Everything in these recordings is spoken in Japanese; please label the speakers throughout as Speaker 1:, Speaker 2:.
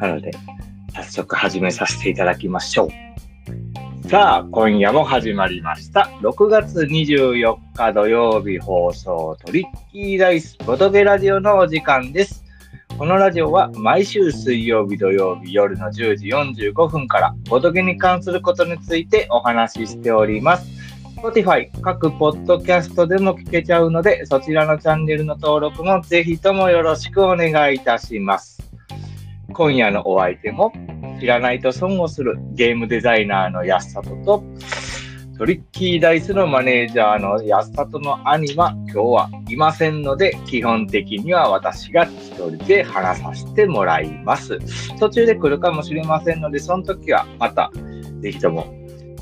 Speaker 1: なので、早速始めさせていただきましょう。さあ、今夜も始まりました。6月24日土曜日放送トリッキーダイスボトゲラジオのお時間です。このラジオは毎週水曜日土曜日夜の10時45分からボトゲに関することについてお話ししております。Spotify 各ポッドキャストでも聞けちゃうので、そちらのチャンネルの登録もぜひともよろしくお願いいたします。今夜のお相手も、知らないと損をするゲームデザイナーの安里と、トリッキーダイスのマネージャーの安里の兄は今日はいませんので、基本的には私が一人で話させてもらいます。途中で来るかもしれませんので、その時はまたぜひとも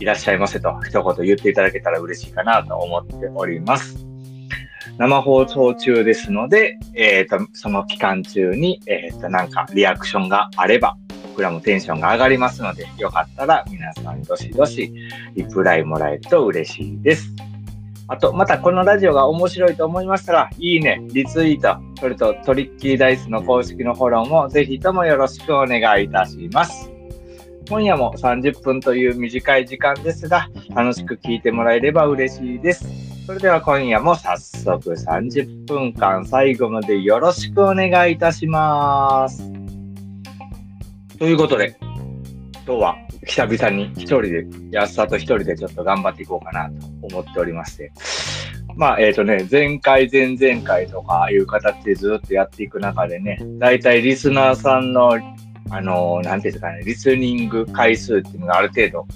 Speaker 1: いらっしゃいませと一言言っていただけたら嬉しいかなと思っております。生放送中ですので、え、ー、と、その期間中に、え、ー、と、なんかリアクションがあれば、僕らもテンションが上がりますので、よかったら皆さんどしどしリプライもらえると嬉しいです。あと、またこのラジオが面白いと思いましたら、いいね、リツイート、それとトリッキーダイスの公式のフォローもぜひともよろしくお願いいたします。今夜も30分という短い時間ですが、楽しく聞いてもらえれば嬉しいです。それでは今夜も早速30分間最後までよろしくお願いいたします。ということで、今日は久々に一人で、安さと一人でちょっと頑張っていこうかなと思っておりまして。まあ、えっ、ー、とね、前回、前々回とかいう形でずっとやっていく中でね、だいたいリスナーさんの、あの、なんていうんですかね、リスニング回数っていうのがある程度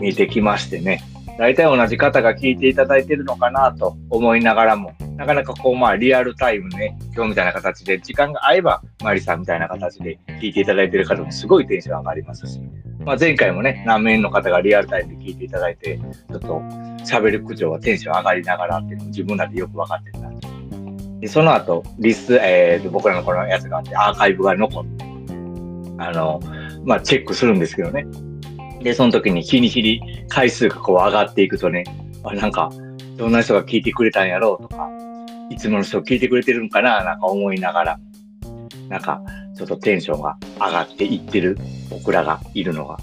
Speaker 1: 見えてきましてね、大体同じ方が聞いていただいてるのかなと思いながらも、なかなかこうまあリアルタイムね、今日みたいな形で、時間が合えばマリさんみたいな形で聞いていただいてる方もすごいテンション上がりますし、まあ、前回もね、何名の方がリアルタイムで聞いていただいて、ちょっと喋る口調はテンション上がりながらっていうのを自分らでよく分かってるな。で、その後、リス、えー、僕らのこのやつがあって、アーカイブが残って、あの、まあ、チェックするんですけどね。で、その時に日に日に回数がこう上がっていくとね、あなんか、どんな人が聞いてくれたんやろうとか、いつもの人聞いてくれてるんかななんか思いながら、なんか、ちょっとテンションが上がっていってる僕らがいるのが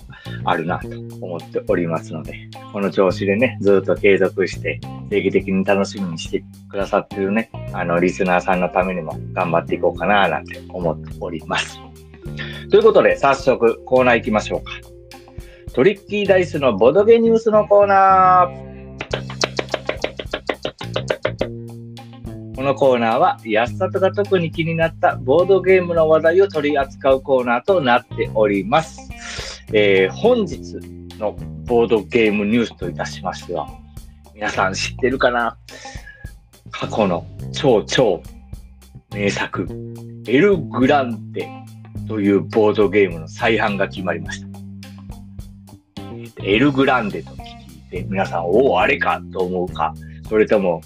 Speaker 1: あるなと思っておりますので、この調子でね、ずっと継続して定期的に楽しみにしてくださってるね、あの、リスナーさんのためにも頑張っていこうかななんて思っております。ということで、早速コーナー行きましょうか。トリッキーダイスのボドゲニュースのコーナー。このコーナーは安里が特に気になったボードゲームの話題を取り扱うコーナーとなっております。えー、本日のボードゲームニュースといたしましては、皆さん知ってるかな？過去の超超名作、エル・グランデというボードゲームの再販が決まりました。エルグランデと聞いて、皆さん、おお、あれかと思うか、それとも、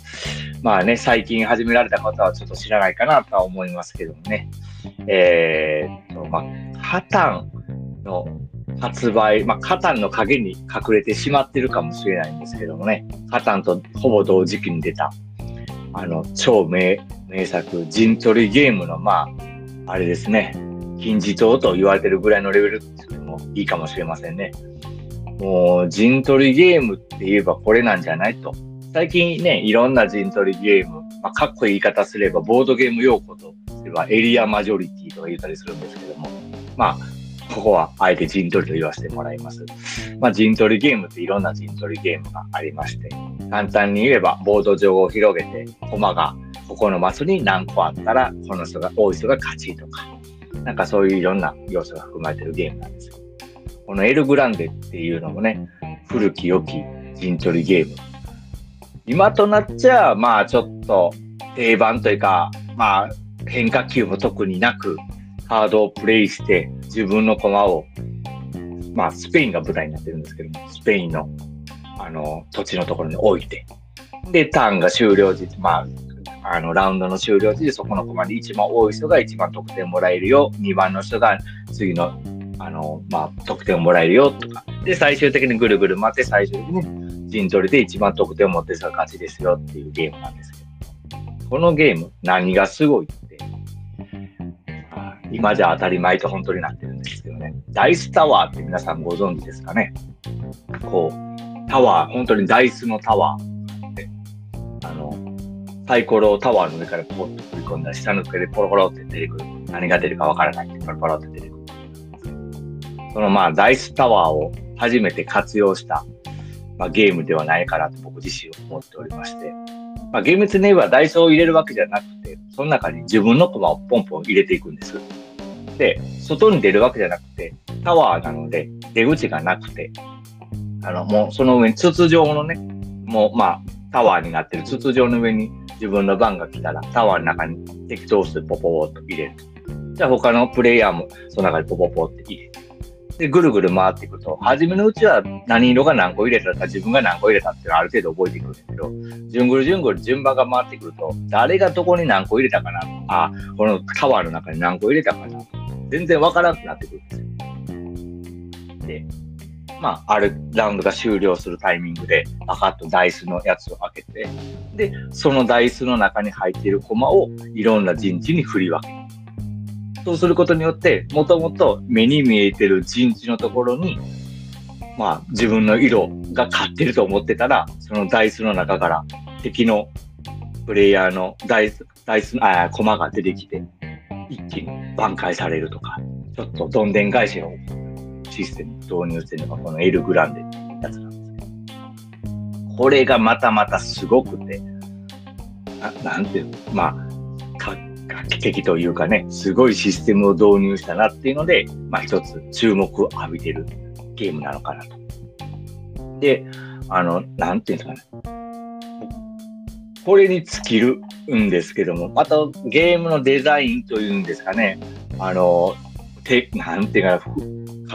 Speaker 1: まあね、最近始められた方はちょっと知らないかなとは思いますけどもね。えー、っと、まあ、カタンの発売、まあ、カタンの影に隠れてしまってるかもしれないんですけどもね、カタンとほぼ同時期に出た、あの、超名、名作、陣取りゲームの、まあ、あれですね、金字塔と言われてるぐらいのレベルっていうのもいいかもしれませんね。もう陣取りゲームって言えばこれなんじゃないと。最近ね、いろんな陣取りゲーム、まあ、かっこいい言い方すれば、ボードゲーム用語とすればエリアマジョリティとか言ったりするんですけども、まあ、ここはあえて陣取りと言わせてもらいます。まあ、陣取りゲームっていろんな陣取りゲームがありまして、簡単に言えば、ボード上を広げて、駒がここのマスに何個あったら、この人が、多い人が勝ちとか、なんかそういういろんな要素が含まれてるゲームなんですよ。このエルグランデっていうのもね、古き良き陣取りゲーム。今となっちゃ、まあちょっと定番というか、まあ変化球も特になく、カードをプレイして自分の駒を、まあスペインが舞台になってるんですけども、スペインのあの土地のところに置いて、で、ターンが終了時、まあ、あの、ラウンドの終了時でそこの駒に一番多い人が一番得点もらえるよ。2番の人が次のあの、まあ、得点をもらえるよとか。で、最終的にぐるぐる回って最終的に陣取りで一番得点を持ってる人が勝ちですよっていうゲームなんですけど。このゲーム、何がすごいって、今じゃ当たり前と本当になってるんですけどねダイスタワーって皆さんご存知ですかね？こう、タワー、本当にダイスのタワー、あの、サイコロをタワーの上からポッと振り込んだら下の上でポロポロって出てくる。何が出るかわからないってポロポロって出てくる。そのまあ、ダイスタワーを初めて活用した、まあ、ゲームではないかなと僕自身思っておりまして、まあ、厳密に言えばダイソーを入れるわけじゃなくて、その中に自分のコマをポンポン入れていくんです。で、外に出るわけじゃなくて、タワーなので出口がなくて、あの、もうその上に筒状のね、もうまあ、タワーになってる筒状の上に自分の番が来たら、タワーの中に適当数ポポーと入れる。じゃあ他のプレイヤーもその中にポポポって入れて。で、ぐるぐる回っていくと、初めのうちは何色が何個入れたか、自分が何個入れたっていうのはある程度覚えていくんだけど、じゅんぐるじゅんぐる順番が回ってくると、誰がどこに何個入れたかな、あ、このタワーの中に何個入れたかな、全然わからなくなってくるんですよ。で、まあ、あるラウンドが終了するタイミングで、パカッとダイスのやつを開けて、で、そのダイスの中に入っているコマをいろんな陣地に振り分け。そうすることによって、もともと目に見えてる陣地のところに、まあ自分の色が勝ってると思ってたら、そのダイスの中から敵のプレイヤーのダイス、ダイス、あ、コマが出てきて、一気に挽回されるとか、ちょっとどんでん返しのシステム導入してるのがこのエルグランデってやつなんですけど、これがまたまたすごくて、ななんていうの、まあ、画期的というかね、すごいシステムを導入したなっていうので、まあ一つ注目を浴びてるゲームなのかなと。で、あの、なんていうんですかね。これに尽きるんですけども、またゲームのデザインというんですかね、あの、てなんていうか、か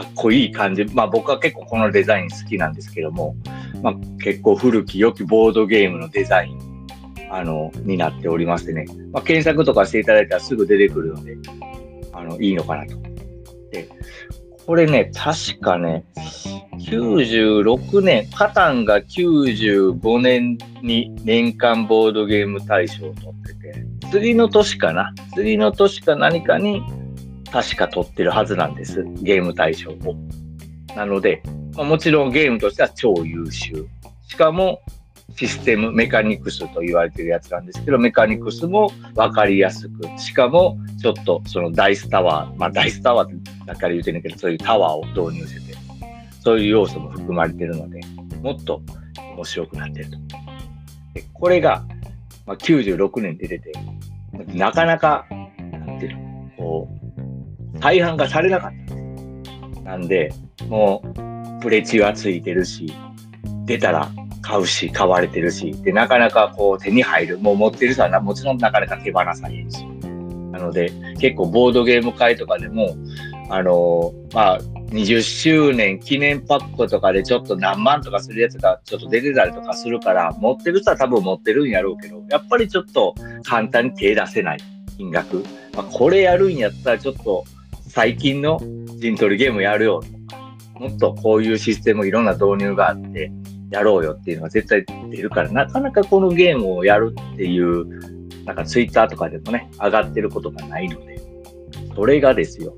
Speaker 1: っこいい感じ。まあ僕は結構このデザイン好きなんですけども、まあ結構古き良きボードゲームのデザインあの、になっておりましてね、まあ、検索とかしていただいたらすぐ出てくるので、あの、いいのかなと。で、これね、確かね、96年、カタンが95年に年間ボードゲーム大賞を取ってて、次の年かな次の年か何かに確か取ってるはずなんです。ゲーム大賞を。なので、まあ、もちろんゲームとしては超優秀。しかも、システムメカニクスと言われてるやつなんですけど、メカニクスも分かりやすく、しかもちょっとそのダイスタワー、まあダイスタワーだから言うてんねんけど、そういうタワーを導入してて、そういう要素も含まれてるので、もっと面白くなってると。でこれが、まあ、96年で出てて、なかなか、なんていうの、こう、大半がされなかったんです。なんで、もう、プレチはついてるし、出たら買うし、買われてるし、で、なかなかこう手に入る。もう持ってる人はもちろんなかなか手放さへんし。なので、結構ボードゲーム会とかでも、あのー、まあ、20周年記念パックとかでちょっと何万とかするやつがちょっと出てたりとかするから、持ってる人は多分持ってるんやろうけど、やっぱりちょっと簡単に手出せない金額。まあ、これやるんやったらちょっと最近の陣取りゲームやるよ、もっとこういうシステムいろんな導入があって、やろうよっていうのが絶対出るから、なかなかこのゲームをやるっていう、なんかツイッターとかでもね、上がってることがないので、それがですよ、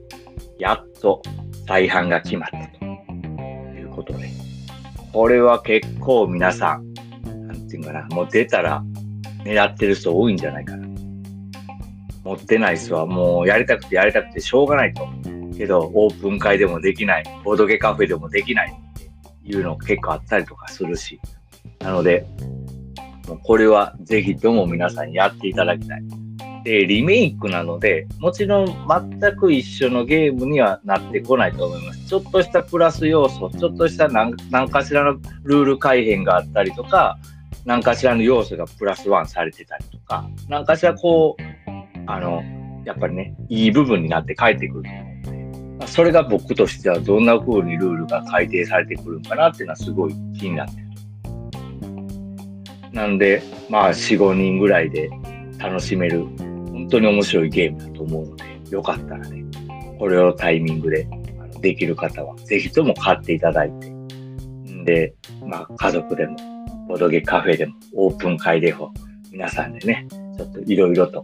Speaker 1: やっと再販が決まったということで、これは結構皆さん、なんていうかな、もう出たら狙ってる人多いんじゃないかな。持ってない人はもうやりたくてやりたくてしょうがないと。けど、オープン会でもできない、ボードゲカフェでもできない。いうの結構あったりとかするし。なので、もうこれはぜひとも皆さんにやっていただきたい。で、リメイクなので、もちろん全く一緒のゲームにはなってこないと思います。ちょっとしたプラス要素、ちょっとした何何かしらのルール改変があったりとか、何かしらの要素がプラスワンされてたりとか、何かしらこう、あの、やっぱりね、いい部分になって帰ってくると思うのでそれが僕としてはどんな風にルールが改定されてくるのかなっていうのはすごい気になってる。なんで、まあ4、5人ぐらいで楽しめる、本当に面白いゲームだと思うので、よかったらね、これをタイミングでできる方は、ぜひとも買っていただいて、んで、まあ家族でも、ボドゲカフェでも、オープン会でも、皆さんでね、ちょっといろいろと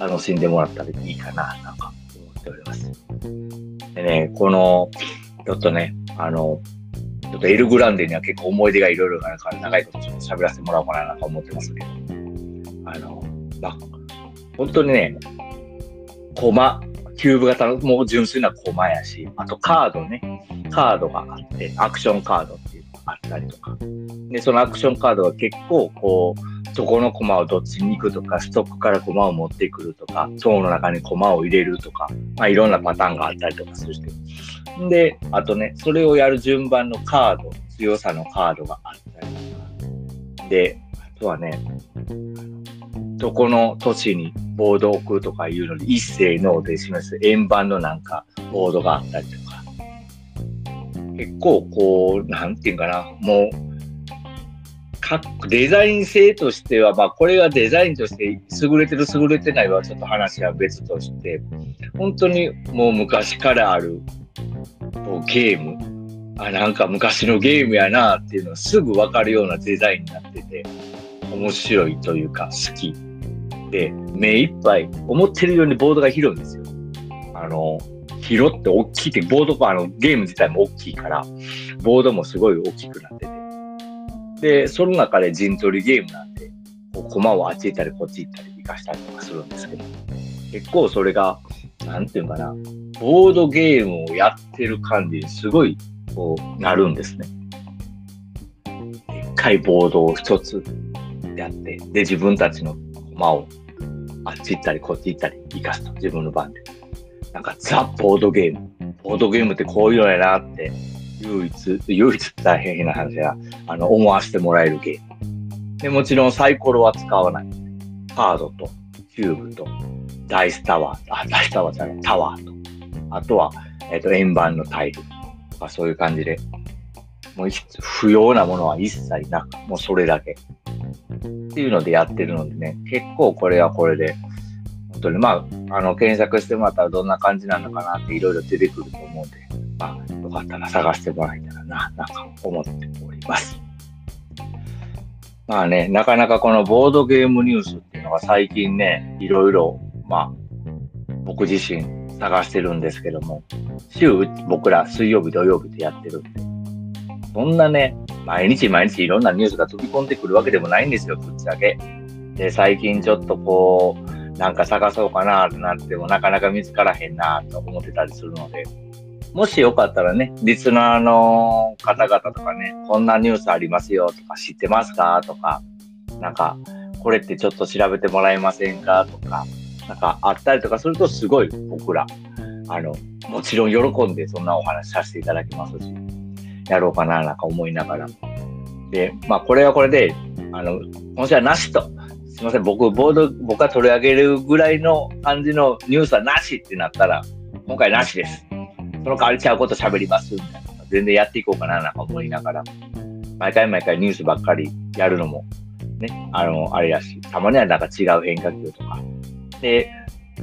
Speaker 1: 楽しんでもらったらいいかな、なんか思っております。でね、この、ちょっとね、あの、ちょっとエルグランデには結構思い出がいろいろあるから長いこと喋らせてもらおうかなと思ってますけど、あの、まあ、本当にね、コマ、キューブ型のもう純粋なコマやし、あとカードね、カードがあって、アクションカードっていうのがあったりとか、で、そのアクションカードは結構こう、そこのコマをどっちに行くとか、ストックからコマを持ってくるとか、層の中にコマを入れるとか、まあいろんなパターンがあったりとかするして。で、あとね、それをやる順番のカード、強さのカードがあったりとか。で、あとはね、どこの都市にボードを置くとかいうのに一斉ので示す円盤のなんかボードがあったりとか。結構こう、なんていうかな、もう、デザイン性としては、まあ、これがデザインとして優れてる優れてないはちょっと話は別として、本当にもう昔からあるゲーム、あ、なんか昔のゲームやなっていうのはすぐわかるようなデザインになってて、面白いというか好きで、目いっぱい思ってるようにボードが広いんですよ。あの、広って大きいって、ボード、あの、ゲーム自体も大きいから、ボードもすごい大きくなってて。で、その中で陣取りゲームなんで、こう、駒をあっち行ったりこっち行ったり生かしたりとかするんですけど、結構それが、なんていうかな、ボードゲームをやってる感じにすごい、こう、なるんですね。でっかいボードを一つやって、で、自分たちの駒をあっち行ったりこっち行ったり生かすと、自分の番で。なんかザ・ボードゲーム。ボードゲームってこういうのやなって、唯一、唯一大変な話や、あの、思わせてもらえるゲーム。で、もちろんサイコロは使わない。カードと、キューブと、ダイスタワー、あ、ダイスタワーじゃない、タワーと、あとは、えっ、ー、と、円盤のタイルとかそういう感じで、もう不要なものは一切なく、もうそれだけ。っていうのでやってるのでね、結構これはこれで、本当にまあ、あの、検索してもらったらどんな感じなのかなっていろいろ出てくると思うんで、かったら探してもらえたらな、なんか思っております。まあね、なかなかこのボードゲームニュースっていうのが最近ね、いろいろ、まあ、僕自身探してるんですけども、週、僕ら水曜日、土曜日でやってるんで、そんなね、毎日毎日いろんなニュースが飛び込んでくるわけでもないんですよ、ぶっちゃけ。で、最近ちょっとこう、なんか探そうかなってなってもなかなか見つからへんなと思ってたりするので、もしよかったらね、リスナーの方々とかね、こんなニュースありますよとか知ってますかとか、なんか、これってちょっと調べてもらえませんかとか、なんかあったりとかするとすごい僕ら、あの、もちろん喜んでそんなお話させていただきますし、やろうかななんか思いながら。で、まあこれはこれで、あの、今週はなしと。すいません、僕、ボード、僕が取り上げるぐらいの感じのニュースはなしってなったら、今回なしです。その代わりちゃうこと喋りますみたいな。全然やっていこうかななんか思いながら、毎回毎回ニュースばっかりやるのも、ね、あの、あれやし、たまにはなんか違う変化球とか。で、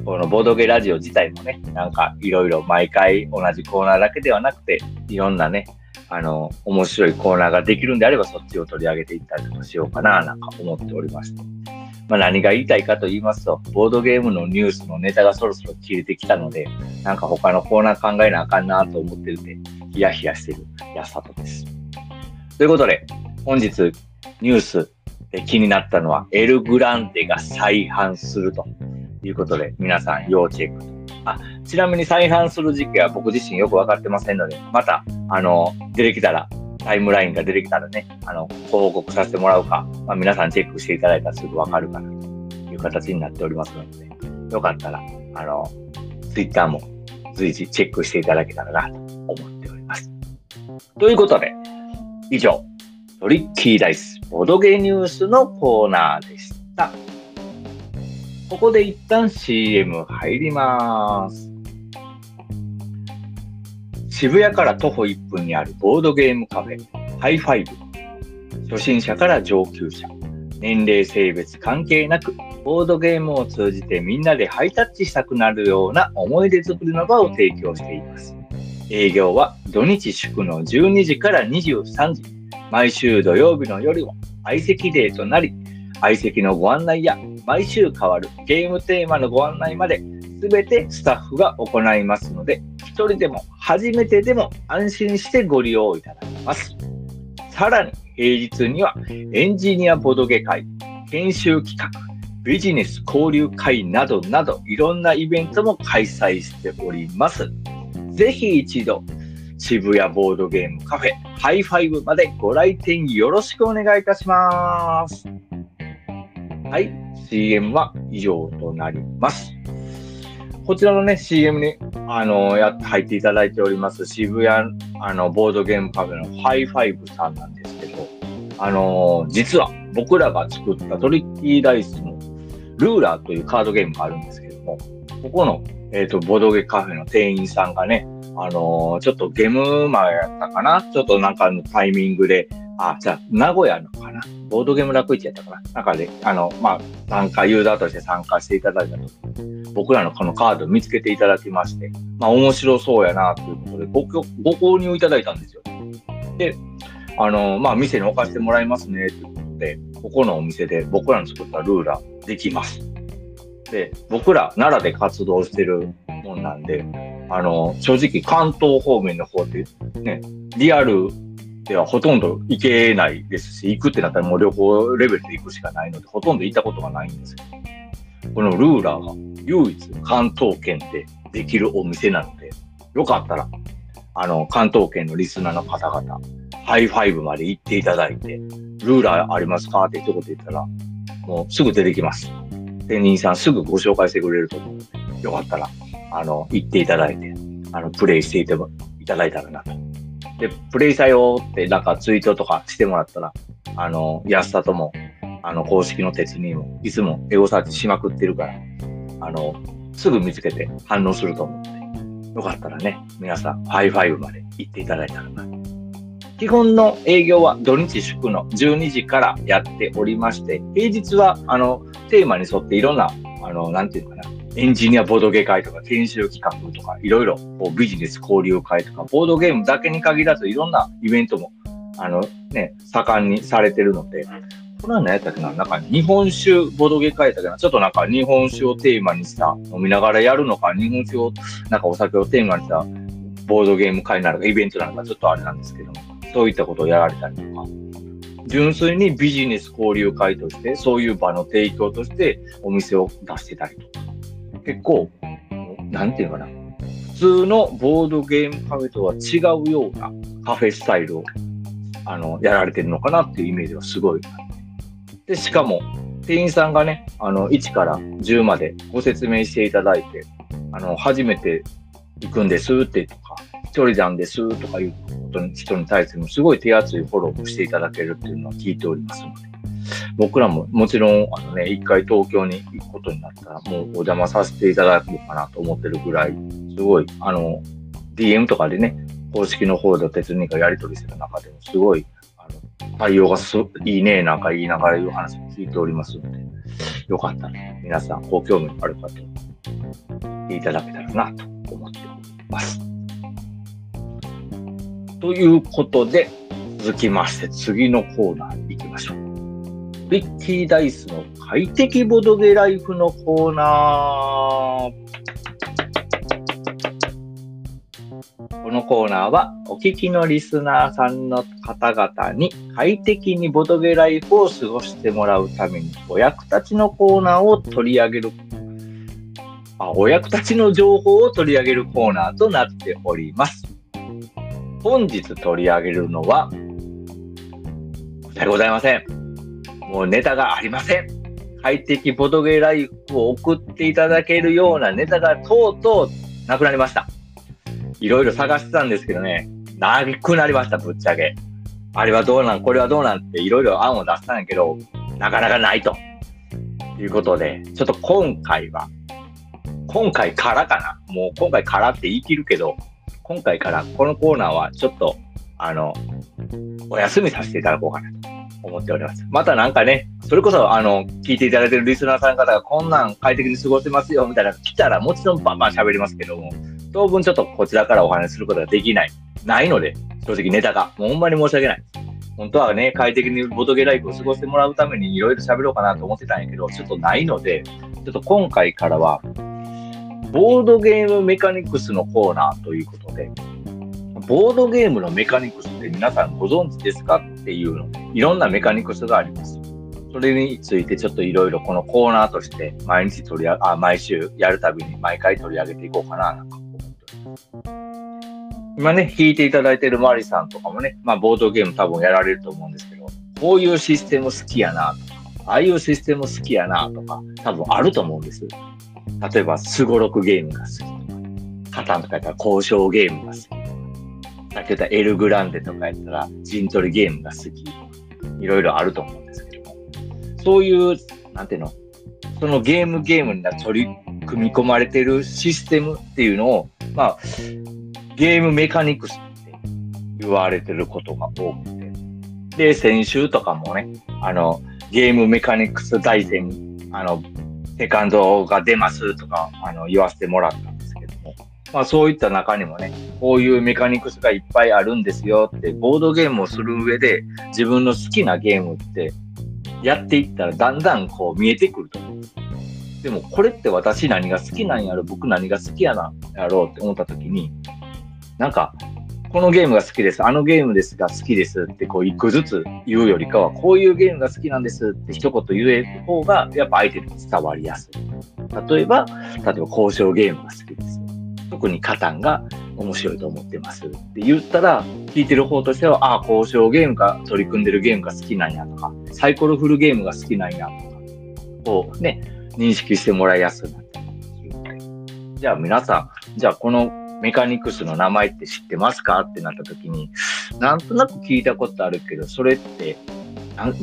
Speaker 1: このボードゲーラジオ自体もね、なんかいろいろ毎回同じコーナーだけではなくて、いろんなね、あの、面白いコーナーができるんであれば、そっちを取り上げていったりとかしようかな、なんか思っておりまして。まあ、何が言いたいかと言いますと、ボードゲームのニュースのネタがそろそろ切れてきたので、なんか他のコーナー考えなあかんなと思ってるんで、ヒヤヒヤしてる安里です。ということで、本日ニュースで気になったのは、エルグランデが再販するということで、皆さん要チェックあ、ちなみに再販する時期は僕自身よくわかってませんので、また、あの、出てきたら、タイムラインが出てきたらね、あの、ご報告させてもらうか、まあ、皆さんチェックしていただいたらすぐわかるかなという形になっておりますので、よかったら、あの、ツイッターも随時チェックしていただけたらなと思っております。ということで、以上、トリッキーダイスボドゲニュースのコーナーでした。ここで一旦 CM 入ります。渋谷から徒歩1分にあるボードゲームカフェ、ハイファイブ。初心者から上級者、年齢性別関係なく、ボードゲームを通じてみんなでハイタッチしたくなるような思い出作りの場を提供しています。営業は土日祝の12時から23時、毎週土曜日の夜は相席デーとなり、相席のご案内や毎週変わるゲームテーマのご案内まですべてスタッフが行いますので、人でも初めてでも安心してご利用いただけます。さらに平日にはエンジニアボドゲ会、研修企画、ビジネス交流会などなどいろんなイベントも開催しております。ぜひ一度渋谷ボードゲームカフェハイファイブまでご来店よろしくお願いいたします。はい、CM は以上となります。こちらのね、CM に、あの、や入っていただいております渋谷、あの、ボードゲームカフェのハイファイブさんなんですけど、あの実は僕らが作ったトリッキーダイスのルーラーというカードゲームがあるんですけども、ここの、えっ、ー、と、ボードゲカフェの店員さんがね、あの、ちょっとゲーム前やったかなちょっとなんかのタイミングで、あ、じゃあ、名古屋のかな？ボードゲーム楽市やったかな？なんかで、あの、まあ、参加、ユーザーとして参加していただいたと僕らのこのカードを見つけていただきまして、まあ、面白そうやな、ということでご、ご購入いただいたんですよ。で、あの、まあ、店に置かせてもらいますね、ということで、ここのお店で僕らの作ったルーラーできます。で、僕ら奈良で活動してるもんなんで、あの、正直関東方面の方でね、リアルではほとんど行けないですし、行くってなったらもう旅行レベルで行くしかないので、ほとんど行ったことがないんですけど、このルーラーが唯一関東圏でできるお店なので、よかったら、あの、関東圏のリスナーの方々、ハイファイブまで行っていただいて、ルーラーありますかって一言言ったら、もうすぐ出てきます。店員さんすぐご紹介してくれると思うので、よかったら、あの、行っていただいて、あの、プレイしていていただいたらなと。で、プレイしたよってなんかツイートとかしてもらったら、あの、安田とも、あの、公式のてつ兄も、いつもエゴサーチしまくってるから、あの、すぐ見つけて反応すると思うので、よかったらね、皆さん、ハイファイブまで行っていただいたらな。基本の営業は土日祝の12時からやっておりまして、平日は、あの、テーマに沿っていろんな、あの、なんていうかな、エンジニアボードゲ会とか研修企画とか、いろいろビジネス交流会とか、ボードゲームだけに限らずいろんなイベントも、あのね、盛んにされてるので、これは何やったっけななんか日本酒ボードゲ会だけなちょっとなんか日本酒をテーマにした飲みながらやるのか、日本酒を、なんかお酒をテーマにしたボードゲーム会なのか、イベントなのか、ちょっとあれなんですけども、そういったことをやられたりとか、純粋にビジネス交流会として、そういう場の提供としてお店を出してたりとか、結構、なんていうかな。普通のボードゲームカフェとは違うようなカフェスタイルを、あの、やられてるのかなっていうイメージがすごい。で、しかも、店員さんがね、あの、1から10までご説明していただいて、あの、初めて行くんですってとか、一人なんですとかいうことに人に対してもすごい手厚いフォローをしていただけるっていうのは聞いておりますので、僕らももちろん、あのね、一回東京に行くことになったら、もうお邪魔させていただこうかなと思ってるぐらい、すごい、あの、DM とかでね、公式の方で鉄人がやり取りする中でも、すごい、あの、対応がすいいね、なんか言いながら言う話も聞いておりますので、よかったら、ね、皆さん、ご興味ある方、いいただけたらなと思っております。ということで、続きまして、次のコーナー行きましょう。リッキーダイスの快適ボドゲライフのコーナー。このコーナーはお聞きのリスナーさんの方々に快適にボドゲライフを過ごしてもらうためにお役立ちのコーナーを取り上げるあお役立ちの情報を取り上げるコーナーとなっております。本日取り上げるのは、ございません。もうネタがありません。快適ボトゲライフを送っていただけるようなネタがとうとうなくなりました。いろいろ探してたんですけどね、なくなりました、ぶっちゃけ。あれはどうなん、これはどうなんっていろいろ案を出したんやけど、なかなかないと。いうことで、ちょっと今回は、今回からかな。もう今回からって言い切るけど、今回からこのコーナーはちょっと、あの、お休みさせていただこうかなと。思っております。またなんかね、それこそ、あの、聞いていただいてるリスナーさん方がこんなん快適に過ごせますよ、みたいな来たらもちろんバンバン喋りますけども、当分ちょっとこちらからお話しすることができない、ないので、正直ネタが。もうほんまに申し訳ない。本当はね、快適にボトゲライフを過ごしてもらうためにいろいろ喋ろうかなと思ってたんやけど、ちょっとないので、ちょっと今回からは、ボードゲームメカニクスのコーナーということで、ボードゲームのメカニクスって皆さんご存知ですかっていうの、いろんなメカニクスがあります。それについてちょっといろいろこのコーナーとして毎日取りあ、毎週やるたびに毎回取り上げていこうかな、なんか思ってます。今ね、弾いていただいてるマリさんとかもね、まあボードゲーム多分やられると思うんですけど、こういうシステム好きやなとか、ああいうシステム好きやなとか、多分あると思うんです。例えば、スゴロクゲームが好きとか、カタンとかやったら交渉ゲームが好き、さっき言ったエルグランデとかやったら陣取りゲームが好き。とか、いろいろあると思うんですけども、そういう、なんていうの、そのゲームゲームに取り組み込まれてるシステムっていうのを、まあ、ゲームメカニクスって言われてることが多くて、で、先週とかもね、あの、ゲームメカニクス大全、あの、セカンドが出ますとか、あの、言わせてもらった、まあそういった中にもね、こういうメカニクスがいっぱいあるんですよって、ボードゲームをする上で、自分の好きなゲームってやっていったらだんだんこう見えてくると思う。でもこれって私何が好きなんやろ？僕何が好きやなやろうって思った時に、なんかこのゲームが好きです、あのゲームですが好きですってこう一個ずつ言うよりかは、こういうゲームが好きなんですって一言言える方が、やっぱ相手に伝わりやすい。例えば、例えば交渉ゲームが好きです。特にカタンが面白いと思ってます。って言ったら、聞いてる方としては、ああ、交渉ゲームが取り組んでるゲームが好きなんやとか、サイコロフルゲームが好きなんやとか、こうね、認識してもらいやすくなったりじゃあ皆さん、じゃあこのメカニクスの名前って知ってますか？ってなった時に、なんとなく聞いたことあるけど、それって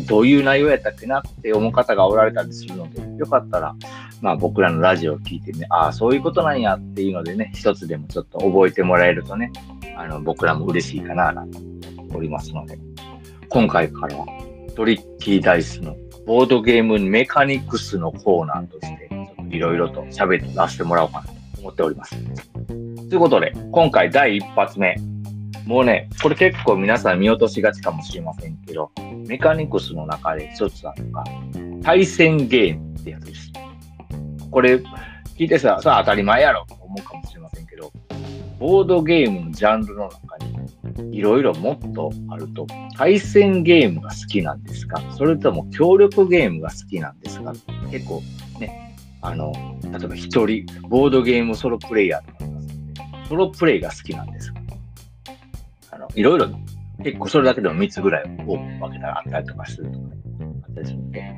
Speaker 1: どういう内容やったっけなって思う方がおられたりするので、よかったら、まあ僕らのラジオを聞いてね、ああ、そういうことなんやっていうのでね、一つでもちょっと覚えてもらえるとね、あの、僕らも嬉しいかな、なんて思っておりますので、今回からはトリッキーダイスのボードゲームメカニクスのコーナーとして、いろいろと喋らせてもらおうかなと思っております。ということで、今回第一発目。もうね、これ結構皆さん見落としがちかもしれませんけど、メカニクスの中で一つあるのが、対戦ゲームってやつです。これ、聞いてさ、さあ当たり前やろと思うかもしれませんけど、ボードゲームのジャンルの中に、いろいろもっとあると、対戦ゲームが好きなんですか？それとも協力ゲームが好きなんですか？結構ね、あの、例えば一人、ボードゲームソロプレイヤーとかソロプレイが好きなんですあの、いろいろ、結構それだけでも3つぐらいを分けたらあったりとかするとか、あったりするので、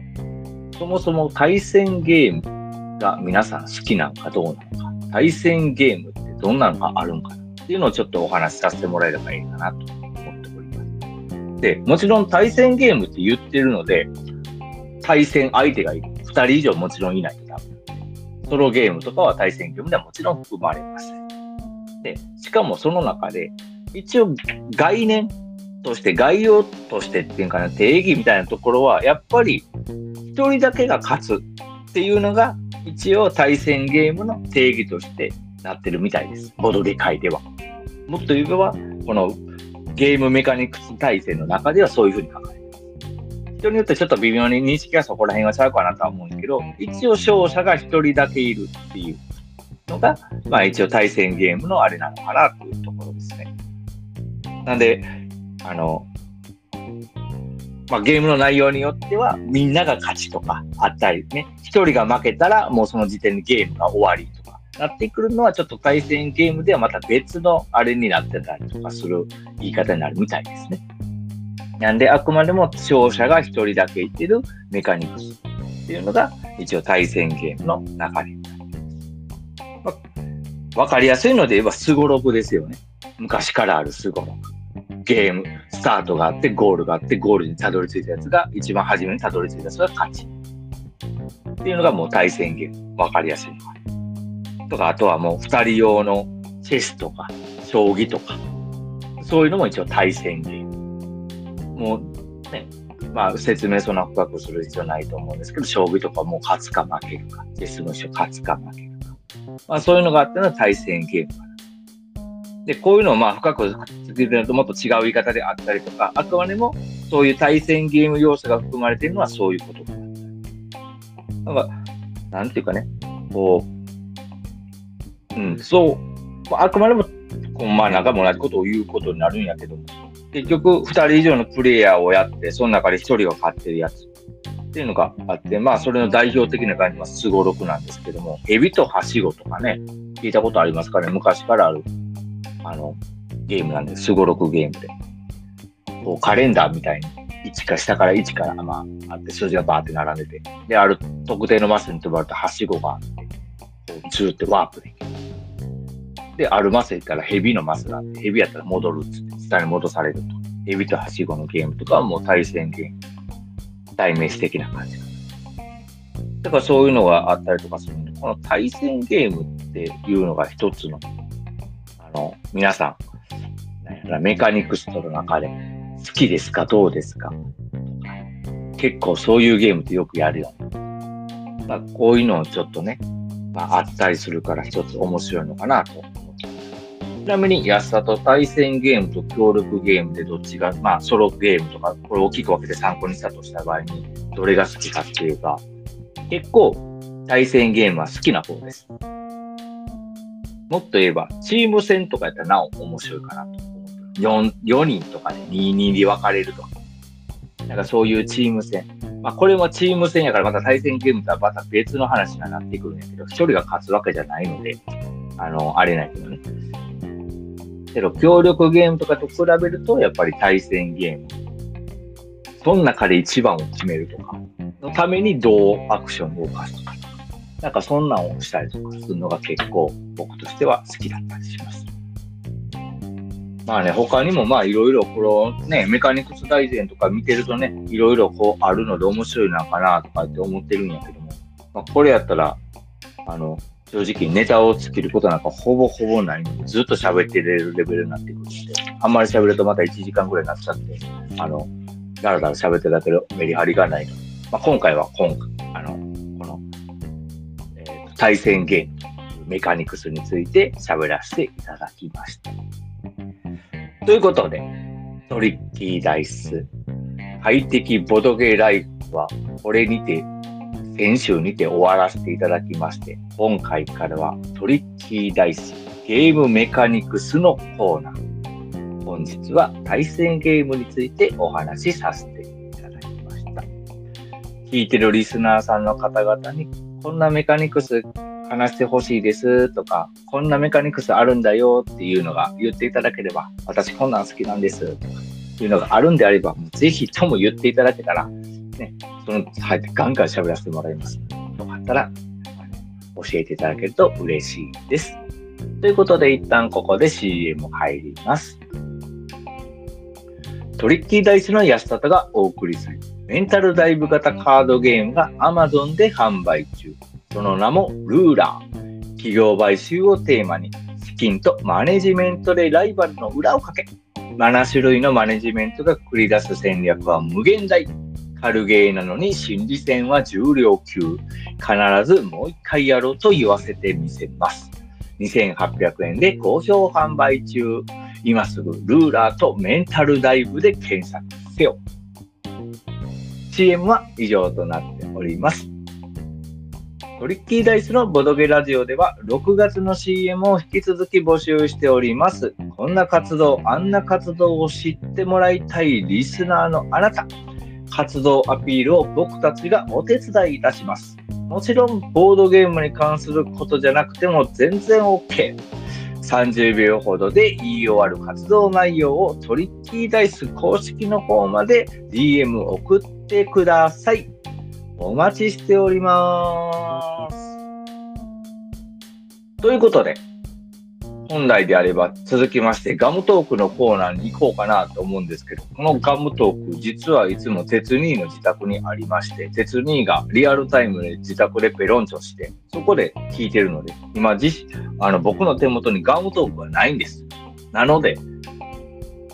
Speaker 1: そもそも対戦ゲームが皆さん好きなのかどうなのか、対戦ゲームってどんなのがあるんかっていうのをちょっとお話しさせてもらえればいいかなと思っております。で、もちろん対戦ゲームって言ってるので、対戦相手がいる。2人以上もちろんいないとダメ。ソロゲームとかは対戦ゲームではもちろん含まれます。で、しかもその中で、一応概念として、概要としてっていうかな、定義みたいなところは、やっぱり一人だけが勝つっていうのが、一応対戦ゲームの定義としてなってるみたいです。ボドゲ界では。もっと言えば、このゲームメカニクス対戦の中ではそういうふうに書かれてます。人によってちょっと微妙に認識がそこら辺はちゃうかなとは思うんですけど、一応勝者が一人だけいるっていうのが、まあ一応対戦ゲームのあれなのかなというところですね。なんで、あの、まあ、ゲームの内容によっては、みんなが勝ちとかあったりね、一人が負けたらもうその時点でゲームが終わりとかなってくるのは、ちょっと対戦ゲームではまた別のあれになってたりとかする言い方になるみたいですね。なんで、あくまでも勝者が一人だけいてるメカニクスっていうのが、一応対戦ゲームの流れわかりやすいので言えば、すごろくですよね。昔からあるすごろく。ゲーム、スタートがあって、ゴールがあって、ゴールにたどり着いたやつが、一番初めにたどり着いたやつが勝ち。っていうのがもう対戦ゲーム。わかりやすいの。とか、あとはもう二人用のチェスとか、将棋とか、そういうのも一応対戦ゲーム。もうね、まあ説明そんな深くする必要ないと思うんですけど、将棋とかもう勝つか負けるか、チェスの人勝つか負けるかまあ、そういうのがあったのは対戦ゲーム。で、こういうのをまあ深く作るともっと違う言い方であったりとか、あくまでもそういう対戦ゲーム要素が含まれているのはそういうこと。な。んか、なんていうかね、こう、うん、そう、あくまでも、こうまあなんかも同じことを言うことになるんやけども、結局2人以上のプレイヤーをやって、その中で1人が勝ってるやつ。っていうのがあって、まあそれの代表的な感じはすごろくなんですけども、エビとハシゴとかね、聞いたことありますかね。昔からある、あの、ゲームなんです。すごろくゲームで。こうカレンダーみたいに、1か下から1から、まあ、あって、数字がバーって並んでて、で、ある特定のマスに飛ばれたはしごがあって、こうずーってワープできる。で、あるマス行ったらヘビのマスがあって、ヘビやったら戻るっつって、下に戻されると。ヘビとはしごのゲームとかはもう対戦ゲーム。代名詞的な感じだからそういうのがあったりとかするので、この対戦ゲームっていうのが一つの、の、皆さん、メカニクストの中で好きですか？どうですか？結構そういうゲームってよくやるよ。まあ、こういうのをちょっとね、まあ、あったりするから一つ面白いのかなとちなみに安さと対戦ゲームと協力ゲームでどっちが、まあソロゲームとか、これ大きく分けて参考にしたとした場合に、どれが好きかっていうか、結構対戦ゲームは好きな方です。もっと言えば、チーム戦とかやったらなお面白いかなと思う。4, 4人とかで、ね、2人で分かれるとか。なんかそういうチーム戦。まあこれもチーム戦やからまた対戦ゲームとはまた別の話になってくるんやけど、1人が勝つわけじゃないので、あの、あれないけどね。けど、協力ゲームとかと比べると、やっぱり対戦ゲーム。その中で一番を決めるとか、のためにどうアクションを動かすとか、なんかそんなんをしたりとかするのが結構僕としては好きだったりします。まあね、他にもまあいろいろこのね、メカニクス大全とか見てるとね、いろいろこうあるので面白いのかなとかって思ってるんやけども、まあ、これやったら、あの、正直ネタをつけることなんかほぼほぼないので、ずっと喋ってれるレベルになってくるので、あんまり喋るとまた1時間ぐらいになっちゃって、あの、だらだら喋ってるだけのメリハリがないので、まあ、今回は今回、あの、対戦ゲーム、メカニクスについて喋らせていただきました。ということで、トリッキーダイス、快適ボドゲライフは、これにて先週にて終わらせていただきまして、今回からはトリッキーダイスゲームメカニクスのコーナー。本日は対戦ゲームについてお話しさせていただきました。聞いてるリスナーさんの方々に、こんなメカニクス話してほしいですとか、こんなメカニクスあるんだよっていうのが言っていただければ、私こんなん好きなんですとかいうのがあるんであれば、ぜひとも言っていただけたら、ね、その入ってガンガン喋らせてもらいます。よかったら、教えていただけると嬉しいです。ということで、一旦ここで CM 入ります。トリッキーダイスの安里がお送りするメンタルダイブ型カードゲームが Amazon で販売中。その名もルーラー。企業買収をテーマに、資金とマネジメントでライバルの裏をかけ、7種類のマネジメントが繰り出す戦略は無限大。軽ゲーなのに心理戦は重量級。必ずもう一回やろうと言わせてみせます。2800円で好評販売中。今すぐルーラーとメンタルダイブで検索せよ。CM は以上となっております。トリッキーダイスのボドゲラジオでは6月の CM を引き続き募集しております。こんな活動、あんな活動を知ってもらいたいリスナーのあなた。活動アピールを僕たちがお手伝いいたします。もちろん、ボードゲームに関することじゃなくても全然 OK。30秒ほどで言い終わる活動内容をトリッキーダイス公式の方まで DM 送っててください。お待ちしております。ということで、本来であれば続きましてガムトークのコーナーに行こうかなと思うんですけど、このガムトーク実はいつも鉄兄の自宅にありまして、鉄兄がリアルタイムで自宅でペロンチョして、そこで聞いてるので、今自あの僕の手元にガムトークはないんです。なので、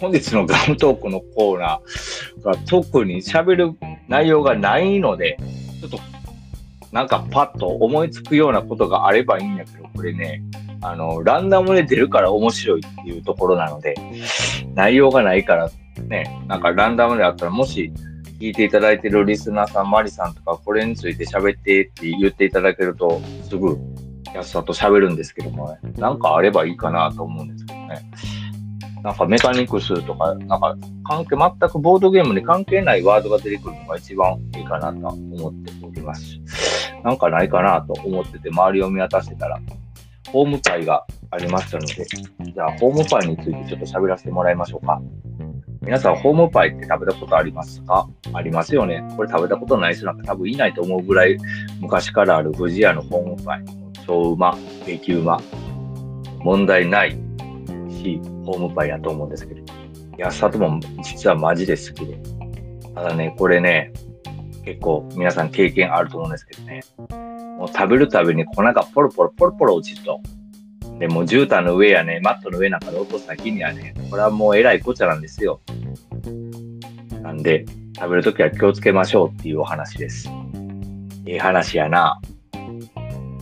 Speaker 1: 本日のガムトークのコーナーが特に喋る内容がないので、ちょっとなんかパッと思いつくようなことがあればいいんだけど、これね、あの、ランダムで出るから面白いっていうところなので、内容がないからね、なんかランダムであったら、もし聞いていただいてるリスナーさん、マリさんとか、これについて喋ってって言っていただけると、すぐ安さと喋るんですけどもね、なんかあればいいかなと思うんですけどね。なんかメカニクスとか、なんか関係、全くボードゲームに関係ないワードが出てくるのが一番いいかなと思っております、なんかないかなと思ってて、周りを見渡してたら、ホームパイがありましたので、じゃあホームパイについてちょっと喋らせてもらいましょうか。皆さん、ホームパイって食べたことありますか？ありますよね。これ食べたことない人なんか多分いないと思うぐらい昔からある富士屋のホームパイ。超うま、激うま。問題ないし、ホームパイやと思うんですけど。安里も実はマジで好きで。ただね、これね、結構皆さん経験あると思うんですけどね。もう食べるたびに粉がポロポロポロポロ落ちると。で、もう絨毯の上やね、マットの上なんかで落とす先にはね、これはもうえらいこちゃなんですよ。なんで、食べるときは気をつけましょうっていうお話です。ええ話やな。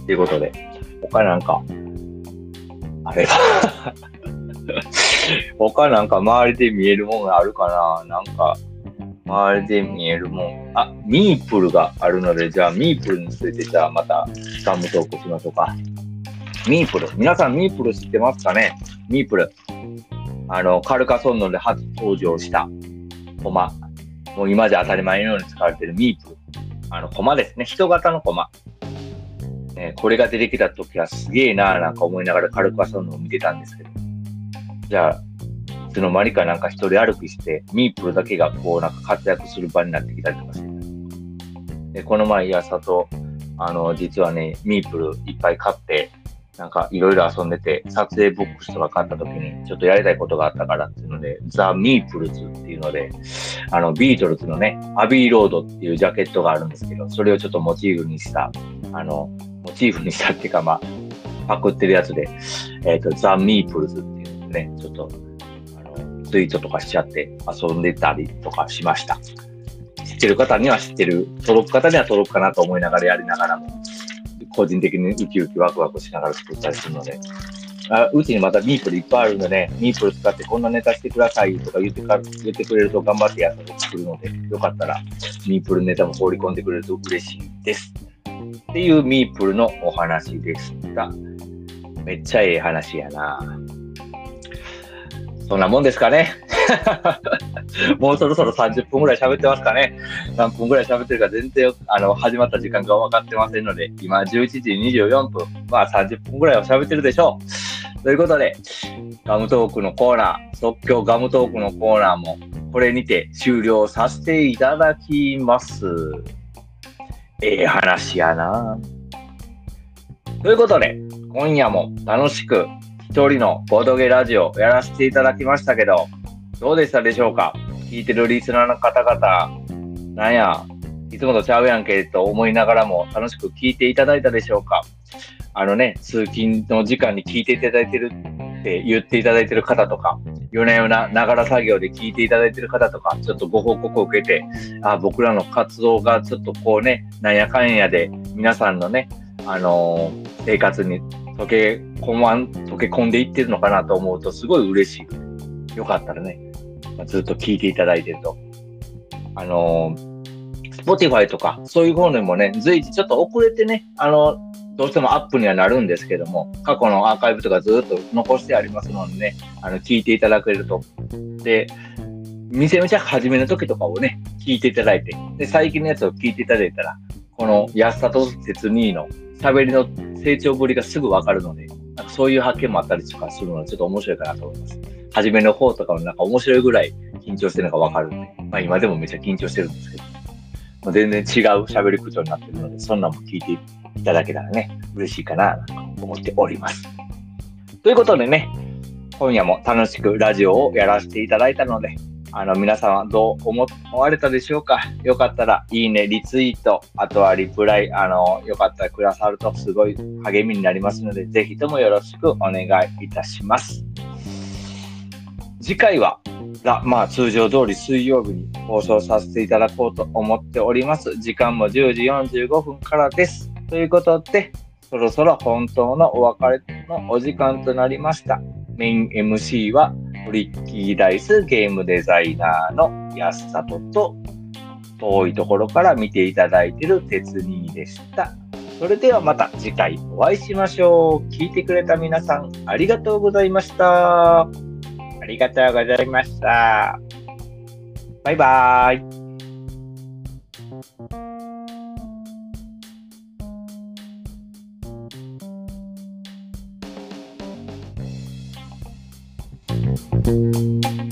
Speaker 1: ということで、他なんか、あれば 他なんか周りで見えるものがあるかな？なんか、周りで見えるもん。あ、ミープルがあるので、じゃあミープルについて、じゃあまたガムトークしましょうか。ミープル。皆さんミープル知ってますかね？ミープル。あの、カルカソンヌで初登場したコマ。もう今じゃ当たり前のように使われてるミープル。あの、コマですね。人型のコマ。ね、これが出てきた時はすげえなーなんか思いながらカルカソンヌを見てたんですけど。じゃあ、いつの間にかなんか一人歩きして、ミープルだけがこうなんか活躍する場になってきたりとかして。で、この前、いや、さと、あの、実はね、ミープルいっぱい買って、なんかいろいろ遊んでて、撮影ボックスとか買った時に、ちょっとやりたいことがあったからっていうので、ザ・ミープルズっていうので、あの、ビートルズのね、アビーロードっていうジャケットがあるんですけど、それをちょっとモチーフにした、あの、モチーフにしたっていうか、まあ、パクってるやつで、えっ、ー、と、ザ・ミープルズっていうね、ちょっとあのツイートとかしちゃって遊んでたりとかしました。知ってる方には知ってる、届く方には届くかなと思いながらやりながらも、個人的にウキウキワクワクしながら作ったりするので、あうちにまたミープルいっぱいあるんでね、ミープル使ってこんなネタしてくださいとか言ってか言ってくれると頑張ってやったり作るので、よかったらミープルネタも放り込んでくれると嬉しいです。っていうミープルのお話でした。めっちゃええ話やな。そんなもんですかね。もうそろそろ30分ぐらい喋ってますかね。何分ぐらい喋ってるか全然あの始まった時間が分かってませんので、今11時24分、まあ30分ぐらいは喋ってるでしょう。ということで、ガムトークのコーナー、即興ガムトークのコーナーもこれにて終了させていただきます。ええ話やな。ということで、今夜も楽しく一人のボードゲラジオをやらせていただきましたけど、どうでしたでしょうか？聞いてるリスナーの方々、なんや、いつもとちゃうやんけと思いながらも楽しく聞いていただいたでしょうか？あのね、通勤の時間に聞いていただいてるって言っていただいてる方とか、夜な夜なながら作業で聞いていただいてる方とか、ちょっとご報告を受けて、あ僕らの活動がちょっとこうね、なんやかんやで皆さんのね、あの、生活に溶け込まん、溶け込んでいってるのかなと思うと、すごい嬉しい。よかったらね、ずっと聞いていただいてると。あの、Spotify とか、そういう方でもね、随時ちょっと遅れてね、あの、どうしてもアップにはなるんですけども、過去のアーカイブとかずっと残してありますのでね、あの、聞いていただけると。で、めちゃめちゃ初めの時とかをね、聞いていただいて、で、最近のやつを聞いていただいたら、この安里説2の喋りの成長ぶりがすぐわかるので、なんかそういう発見もあったりとかするのはちょっと面白いかなと思います。初めの方とかもなんか面白いぐらい緊張してるのがわかるんで、まあ今でもめっちゃ緊張してるんですけど、まあ、全然違う喋り口調になってるので、そんなんも聞いていただけたらね、嬉しいかなと思っております。ということでね、今夜も楽しくラジオをやらせていただいたので、あの、皆さんはどう思われたでしょうか？よかったら、いいね、リツイート、あとはリプライ、あの、よかったらくださるとすごい励みになりますので、ぜひともよろしくお願いいたします。次回は、まあ、通常通り水曜日に放送させていただこうと思っております。時間も10時45分からです。ということで、そろそろ本当のお別れのお時間となりました。メイン MC はトリッキーダイスゲームデザイナーの安里と遠いところから見ていただいている鉄兄でした。それではまた次回お会いしましょう。聞いてくれた皆さん、ありがとうございました。ありがとうございました。バイバーイ。
Speaker 2: うん